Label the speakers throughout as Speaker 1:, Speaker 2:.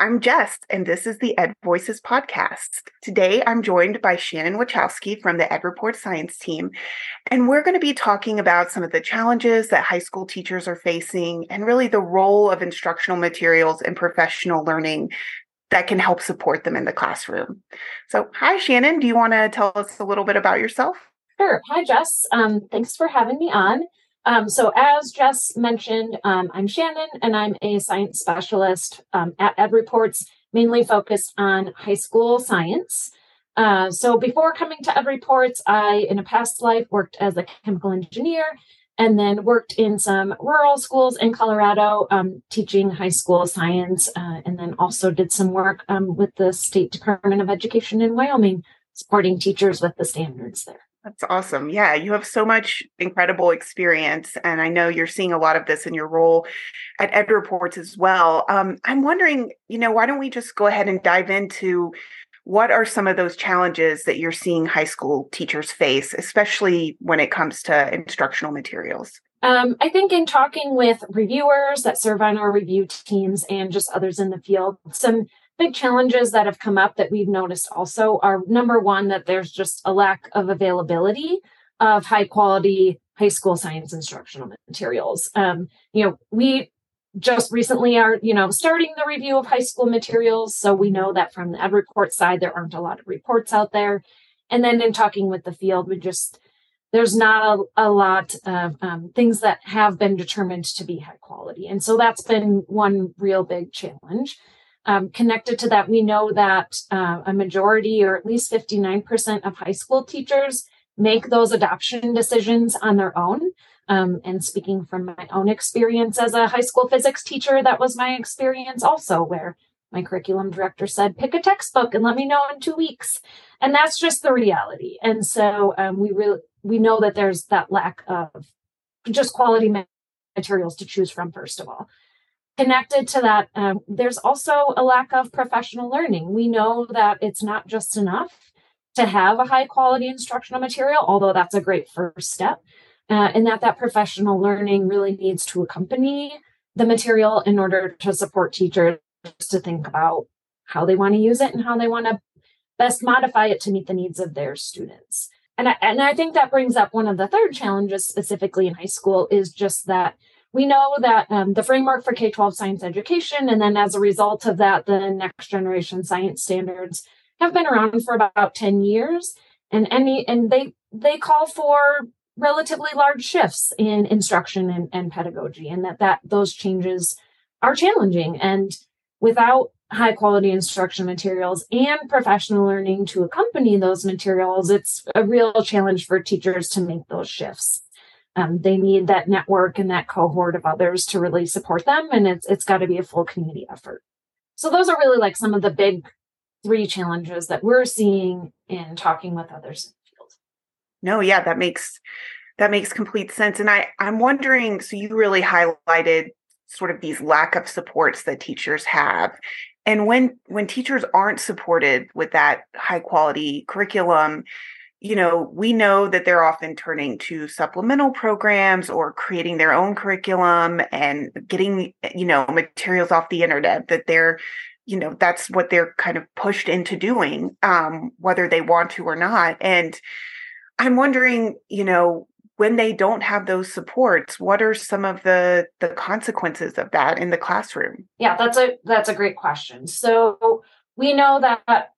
Speaker 1: I'm Jess, and this is the Ed Voices podcast. Today, I'm joined by Shannon Wachowski from the Ed Report Science team, and we're going to be talking about some of the challenges that high school teachers are facing and really the role of instructional materials and professional learning that can help support them in the classroom. So, hi, Shannon. Do you want to tell us a little bit about yourself?
Speaker 2: Sure. Hi, Jess. Um, thanks for having me on. Um, so, as Jess mentioned, um, I'm Shannon and I'm a science specialist um, at EdReports, mainly focused on high school science. Uh, so, before coming to EdReports, I, in a past life, worked as a chemical engineer and then worked in some rural schools in Colorado um, teaching high school science, uh, and then also did some work um, with the State Department of Education in Wyoming, supporting teachers with the standards there.
Speaker 1: That's awesome. Yeah, you have so much incredible experience. And I know you're seeing a lot of this in your role at EdReports as well. Um, I'm wondering, you know, why don't we just go ahead and dive into what are some of those challenges that you're seeing high school teachers face, especially when it comes to instructional materials?
Speaker 2: Um, I think in talking with reviewers that serve on our review teams and just others in the field, some big challenges that have come up that we've noticed also are number one, that there's just a lack of availability of high quality high school science instructional materials. Um, you know, we just recently are, you know, starting the review of high school materials. So we know that from the ed report side, there aren't a lot of reports out there. And then in talking with the field, we just, there's not a, a lot of um, things that have been determined to be high quality. And so that's been one real big challenge. Um, connected to that, we know that uh, a majority, or at least 59% of high school teachers, make those adoption decisions on their own. Um, and speaking from my own experience as a high school physics teacher, that was my experience also, where my curriculum director said, pick a textbook and let me know in two weeks. And that's just the reality. And so um, we really we know that there's that lack of just quality materials to choose from, first of all. Connected to that, um, there's also a lack of professional learning. We know that it's not just enough to have a high quality instructional material, although that's a great first step, uh, and that that professional learning really needs to accompany the material in order to support teachers to think about how they want to use it and how they want to best modify it to meet the needs of their students. And I, and I think that brings up one of the third challenges specifically in high school is just that we know that um, the framework for K 12 science education, and then as a result of that, the next generation science standards have been around for about 10 years. And any and they they call for relatively large shifts in instruction and, and pedagogy, and that, that those changes are challenging. And without high quality instruction materials and professional learning to accompany those materials, it's a real challenge for teachers to make those shifts um, they need that network and that cohort of others to really support them and it's it's got to be a full community effort. So those are really like some of the big three challenges that we're seeing in talking with others in the field.
Speaker 1: No yeah that makes that makes complete sense and i i'm wondering so you really highlighted sort of these lack of supports that teachers have and when when teachers aren't supported with that high quality curriculum you know, we know that they're often turning to supplemental programs or creating their own curriculum and getting, you know, materials off the internet that they're, you know, that's what they're kind of pushed into doing, um, whether they want to or not. And I'm wondering, you know, when they don't have those supports, what are some of the the consequences of that in the classroom?
Speaker 2: Yeah, that's a that's a great question. So we know that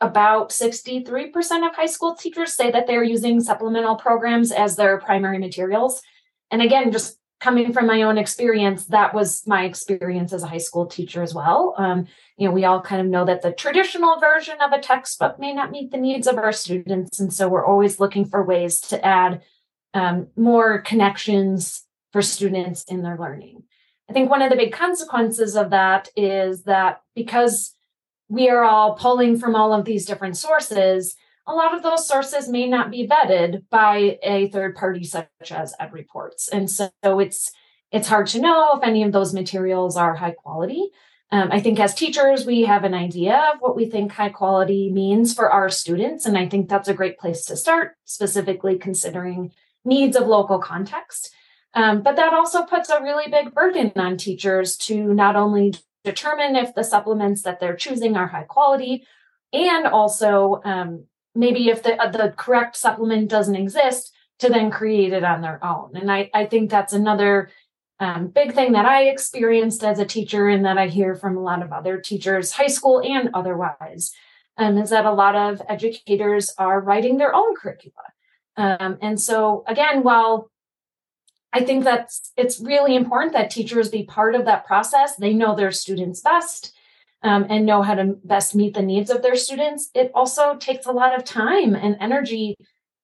Speaker 2: about 63% of high school teachers say that they're using supplemental programs as their primary materials. And again, just coming from my own experience, that was my experience as a high school teacher as well. Um, you know, we all kind of know that the traditional version of a textbook may not meet the needs of our students. And so we're always looking for ways to add um, more connections for students in their learning. I think one of the big consequences of that is that because we are all pulling from all of these different sources, a lot of those sources may not be vetted by a third party such as EdReports and so it's it's hard to know if any of those materials are high quality. Um, i think as teachers we have an idea of what we think high quality means for our students. And i think that's a great place to start specifically considering needs of local context. Um, but that also puts a really big burden on teachers to not only determine if the supplements that they're choosing are high quality, and also um, maybe if the uh, the correct supplement doesn't exist, to then create it on their own. And I I think that's another um, big thing that I experienced as a teacher, and that I hear from a lot of other teachers, high school and otherwise, um, is that a lot of educators are writing their own curricula. Um, and so, again, while I think that's it's really important that teachers be part of that process. They know their students best um, and know how to best meet the needs of their students. It also takes a lot of time and energy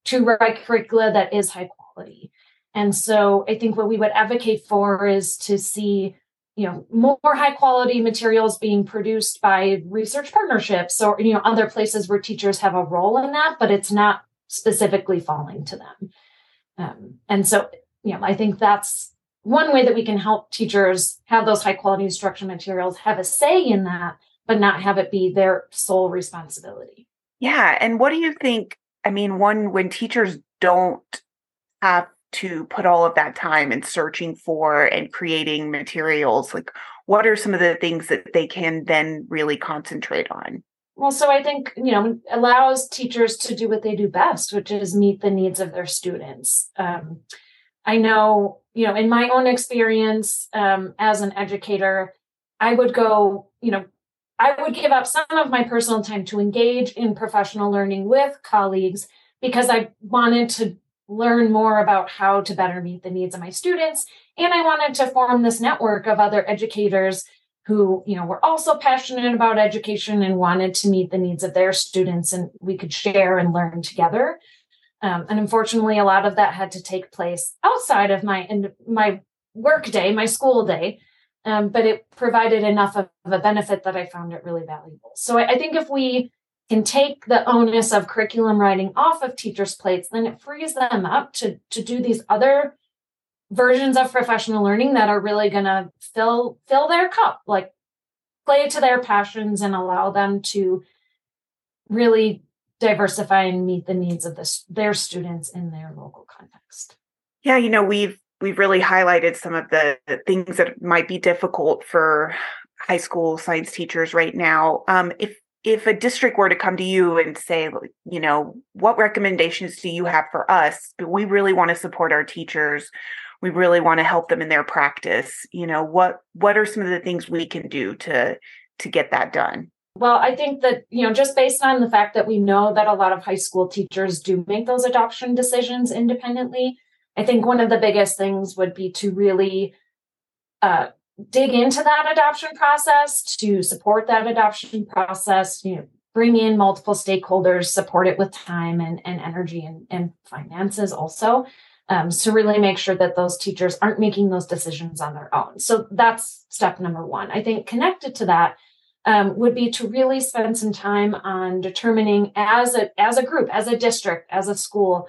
Speaker 2: to write curricula that is high quality. And so I think what we would advocate for is to see you know more high quality materials being produced by research partnerships or you know other places where teachers have a role in that but it's not specifically falling to them um, and so you know i think that's one way that we can help teachers have those high quality instruction materials have a say in that but not have it be their sole responsibility.
Speaker 1: Yeah and what do you think i mean one when teachers don't have to put all of that time in searching for and creating materials like what are some of the things that they can then really concentrate on?
Speaker 2: Well so i think you know allows teachers to do what they do best which is meet the needs of their students. Um, i know you know in my own experience um, as an educator i would go you know i would give up some of my personal time to engage in professional learning with colleagues because i wanted to learn more about how to better meet the needs of my students. And I wanted to form this network of other educators who, you know, were also passionate about education and wanted to meet the needs of their students and we could share and learn together. Um, and unfortunately, a lot of that had to take place outside of my my work day, my school day. Um, but it provided enough of, of, a benefit that I found it really valuable. So I, I think if we can take the onus of curriculum writing off of teachers' plates, then it frees them up to, to do these other versions of professional learning that are really going to fill fill their cup, like play to their passions and allow them to really diversify and meet the needs of this, their students in their local context.
Speaker 1: Yeah, you know, we've we've really highlighted some of the things that might be difficult for high school science teachers right now. Um, if if a district were to come to you and say, you know, what recommendations do you have for us? But we really want to support our teachers. We really want to help them in their practice. You know, what what are some of the things we can do to to get that done?
Speaker 2: Well, I think that, you know, just based on the fact that we know that a lot of high school teachers do make those adoption decisions independently, I think one of the biggest things would be to really uh, dig into that adoption process to support that adoption process you know bring in multiple stakeholders support it with time and, and energy and, and finances also um, so really make sure that those teachers aren't making those decisions on their own. So that's step number one. I think connected to that um, would be to really spend some time on determining as a as a group as a district as a school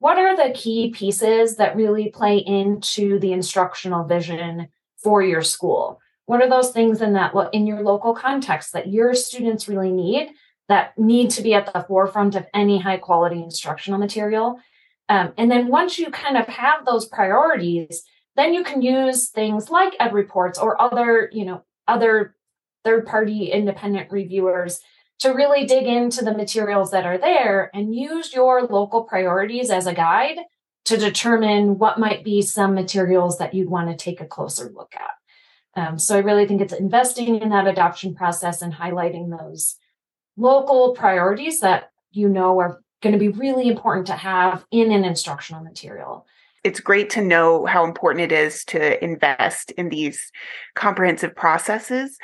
Speaker 2: what are the key pieces that really play into the instructional vision for your school? What are those things in that in your local context that your students really need that need to be at the forefront of any high quality instructional material? Um, and then once you kind of have those priorities, then you can use things like EdReports or other, you know, other third party independent reviewers to really dig into the materials that are there and use your local priorities as a guide to determine what might be some materials that you'd want to take a closer look at. Um, so I really think it's investing in that adoption process and highlighting those local priorities that you know are going to be really important to have in an instructional material.
Speaker 1: It's great to know how important it is to invest in these comprehensive processes.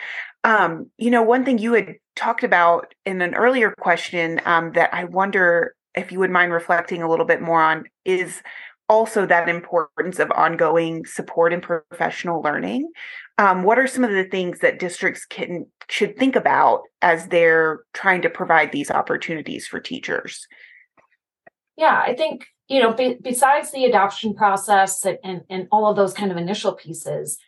Speaker 1: Um, you know, one thing you had talked about in an earlier question um, that I wonder if you would mind reflecting a little bit more on is also that importance of ongoing support and professional learning. Um, what are some of the things that districts can should think about as they're trying to provide these opportunities for teachers?
Speaker 2: Yeah, I think you know be, besides the adoption process and, and and all of those kind of initial pieces,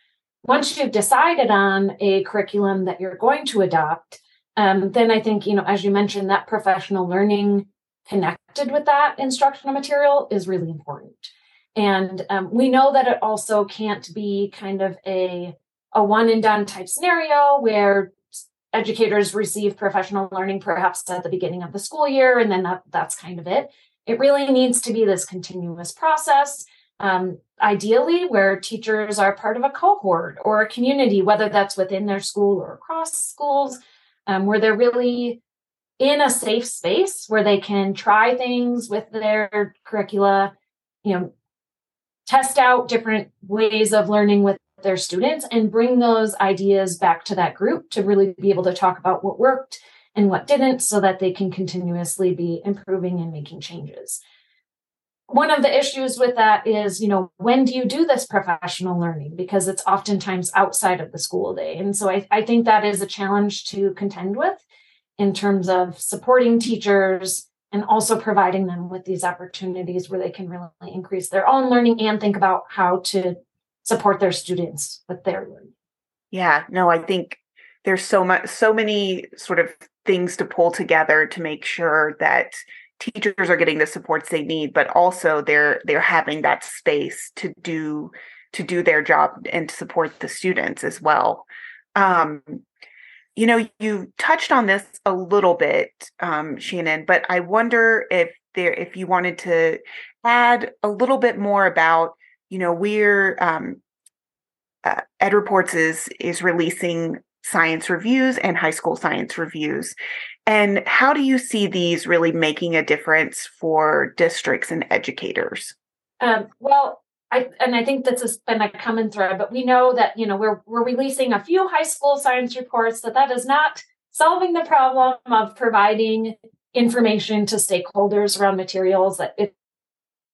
Speaker 2: once you've decided on a curriculum that you're going to adopt, um, then I think you know as you mentioned that professional learning connected with that instructional material is really important. And um, we know that it also can't be kind of a a one and done type scenario where educators receive professional learning perhaps at the beginning of the school year and then that, that's kind of it it really needs to be this continuous process um, ideally where teachers are part of a cohort or a community whether that's within their school or across schools um, where they're really in a safe space where they can try things with their curricula you know test out different ways of learning with their students and bring those ideas back to that group to really be able to talk about what worked and what didn't so that they can continuously be improving and making changes one of the issues with that is you know when do you do this professional learning because it's oftentimes outside of the school day and so I, I think that is a challenge to contend with in terms of supporting teachers and also providing them with these opportunities where they can really increase their own learning and think about how to support their students with their learning.
Speaker 1: Yeah, no, I think there's so much so many sort of things to pull together to make sure that teachers are getting the supports they need but also they're they're having that space to do to do their job and to support the students as well um you know you touched on this a little bit um shannon but i wonder if there if you wanted to add a little bit more about you know, we're um, uh, EdReports is is releasing science reviews and high school science reviews. And how do you see these really making a difference for districts and educators?
Speaker 2: Um, well, I, and I think this has been a common thread, but we know that you know we're we're releasing a few high school science reports that that is not solving the problem of providing information to stakeholders around materials that it,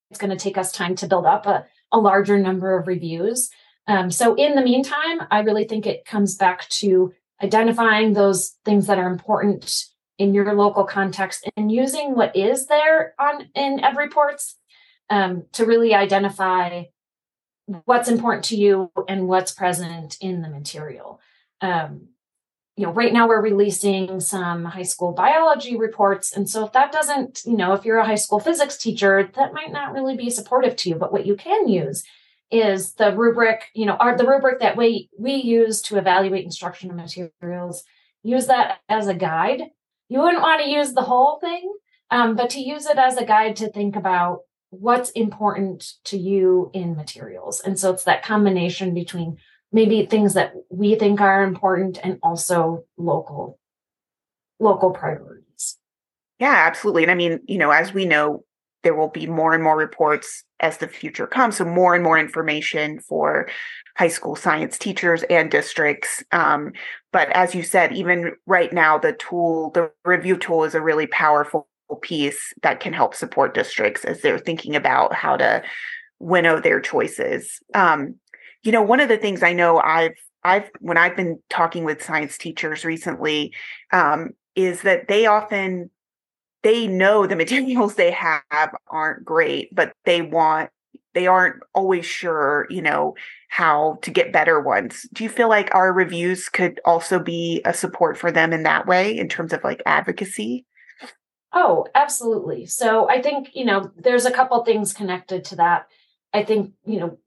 Speaker 2: it's going to take us time to build up a, a larger number of reviews. Um, so in the meantime, I really think it comes back to identifying those things that are important in your local context and using what is there on in EdReports um, to really identify what's important to you and what's present in the material. Um, you know, right now we're releasing some high school biology reports. And so if that doesn't, you know, if you're a high school physics teacher, that might not really be supportive to you. But what you can use is the rubric, you know, our, the rubric that we we use to evaluate instructional materials. Use that as a guide. You wouldn't want to use the whole thing, um, but to use it as a guide to think about what's important to you in materials. And so it's that combination between maybe things that we think are important and also local local priorities
Speaker 1: yeah absolutely and i mean you know as we know there will be more and more reports as the future comes. So more and more information for high school science teachers and districts. Um, but as you said even right now the tool the review tool is a really powerful piece that can help support districts as they're thinking about how to winnow their choices. Um, you know, one of the things I know I've I've when I've been talking with science teachers recently um, is that they often they know the materials they have aren't great, but they want they aren't always sure, you know, how to get better ones. Do you feel like our reviews could also be a support for them in that way in terms of like advocacy?
Speaker 2: Oh, absolutely. So I think, you know, there's a couple things connected to that. I think, you know,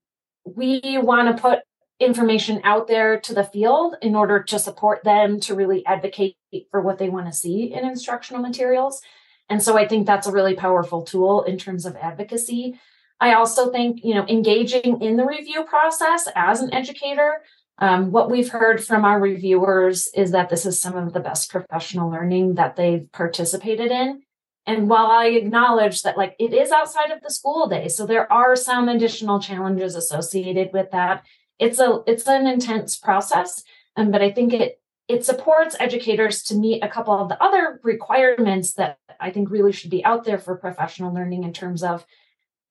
Speaker 2: we want to put information out there to the field in order to support them to really advocate for what they want to see in instructional materials. And so I think that's a really powerful tool in terms of advocacy. I also think, you know, engaging in the review process as an educator. Um, what we've heard from our reviewers is that this is some of the best professional learning that they've participated in. And while I acknowledge that like it is outside of the school day, so there are some additional challenges associated with that. It's a it's an intense process. Um, but I think it it supports educators to meet a couple of the other requirements that I think really should be out there for professional learning in terms of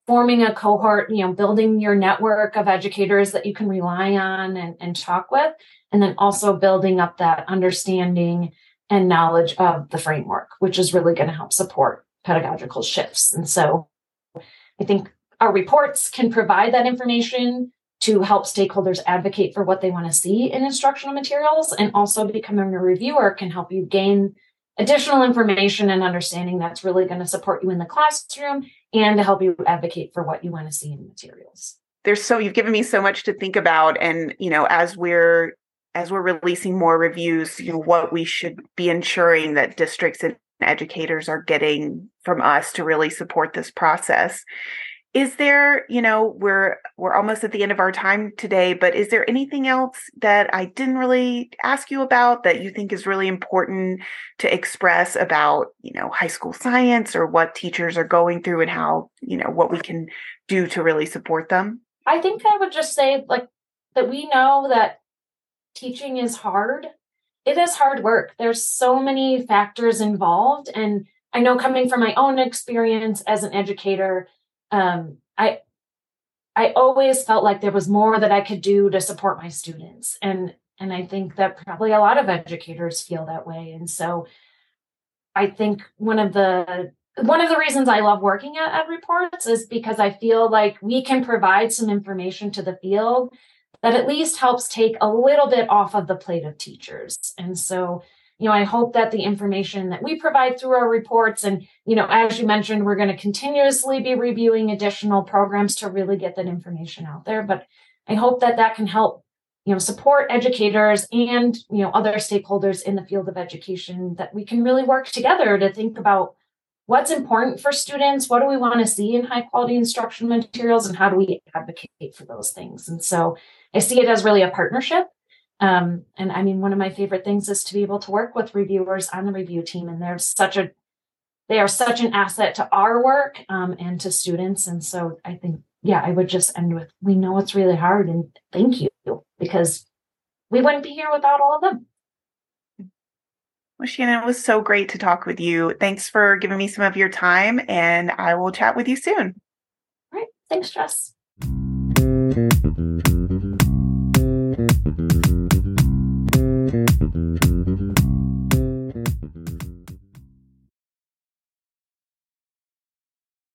Speaker 2: forming a cohort, you know, building your network of educators that you can rely on and, and talk with, and then also building up that understanding and knowledge of the framework, which is really going to help support pedagogical shifts. And so I think our reports can provide that information to help stakeholders advocate for what they want to see in instructional materials and also becoming a reviewer can help you gain additional information and understanding that's really going to support you in the classroom and to help you advocate for what you want to see in materials.
Speaker 1: there's so you've given me so much to think about and you know as we're as we're releasing more reviews you know what we should be ensuring that districts and educators are getting from us to really support this process is there you know we're we're almost at the end of our time today but is there anything else that i didn't really ask you about that you think is really important to express about you know high school science or what teachers are going through and how you know what we can do to really support them?
Speaker 2: I think i would just say like that we know that teaching is hard. It is hard work. There's so many factors involved and i know coming from my own experience as an educator um, I I always felt like there was more that I could do to support my students, and and I think that probably a lot of educators feel that way. And so, I think one of the one of the reasons I love working at EdReports is because I feel like we can provide some information to the field that at least helps take a little bit off of the plate of teachers. And so you know, I hope that the information that we provide through our reports, and, you know, as you mentioned, we're going to continuously be reviewing additional programs to really get that information out there. But I hope that that can help, you know, support educators and, you know, other stakeholders in the field of education that we can really work together to think about what's important for students what do we want to see in high quality instruction materials and how do we advocate for those things and so i see it as really a partnership um, and I mean, one of my favorite things is to be able to work with reviewers on the review team, and they're such a they are such an asset to our work um, and to students. And so I think, yeah, I would just end with we know it's really hard, and thank you because we wouldn't be here without all of them.
Speaker 1: Well, Shannon, it was so great to talk with you. Thanks for giving me some of your time, and I will chat with you soon.
Speaker 2: All right. Thanks, Jess.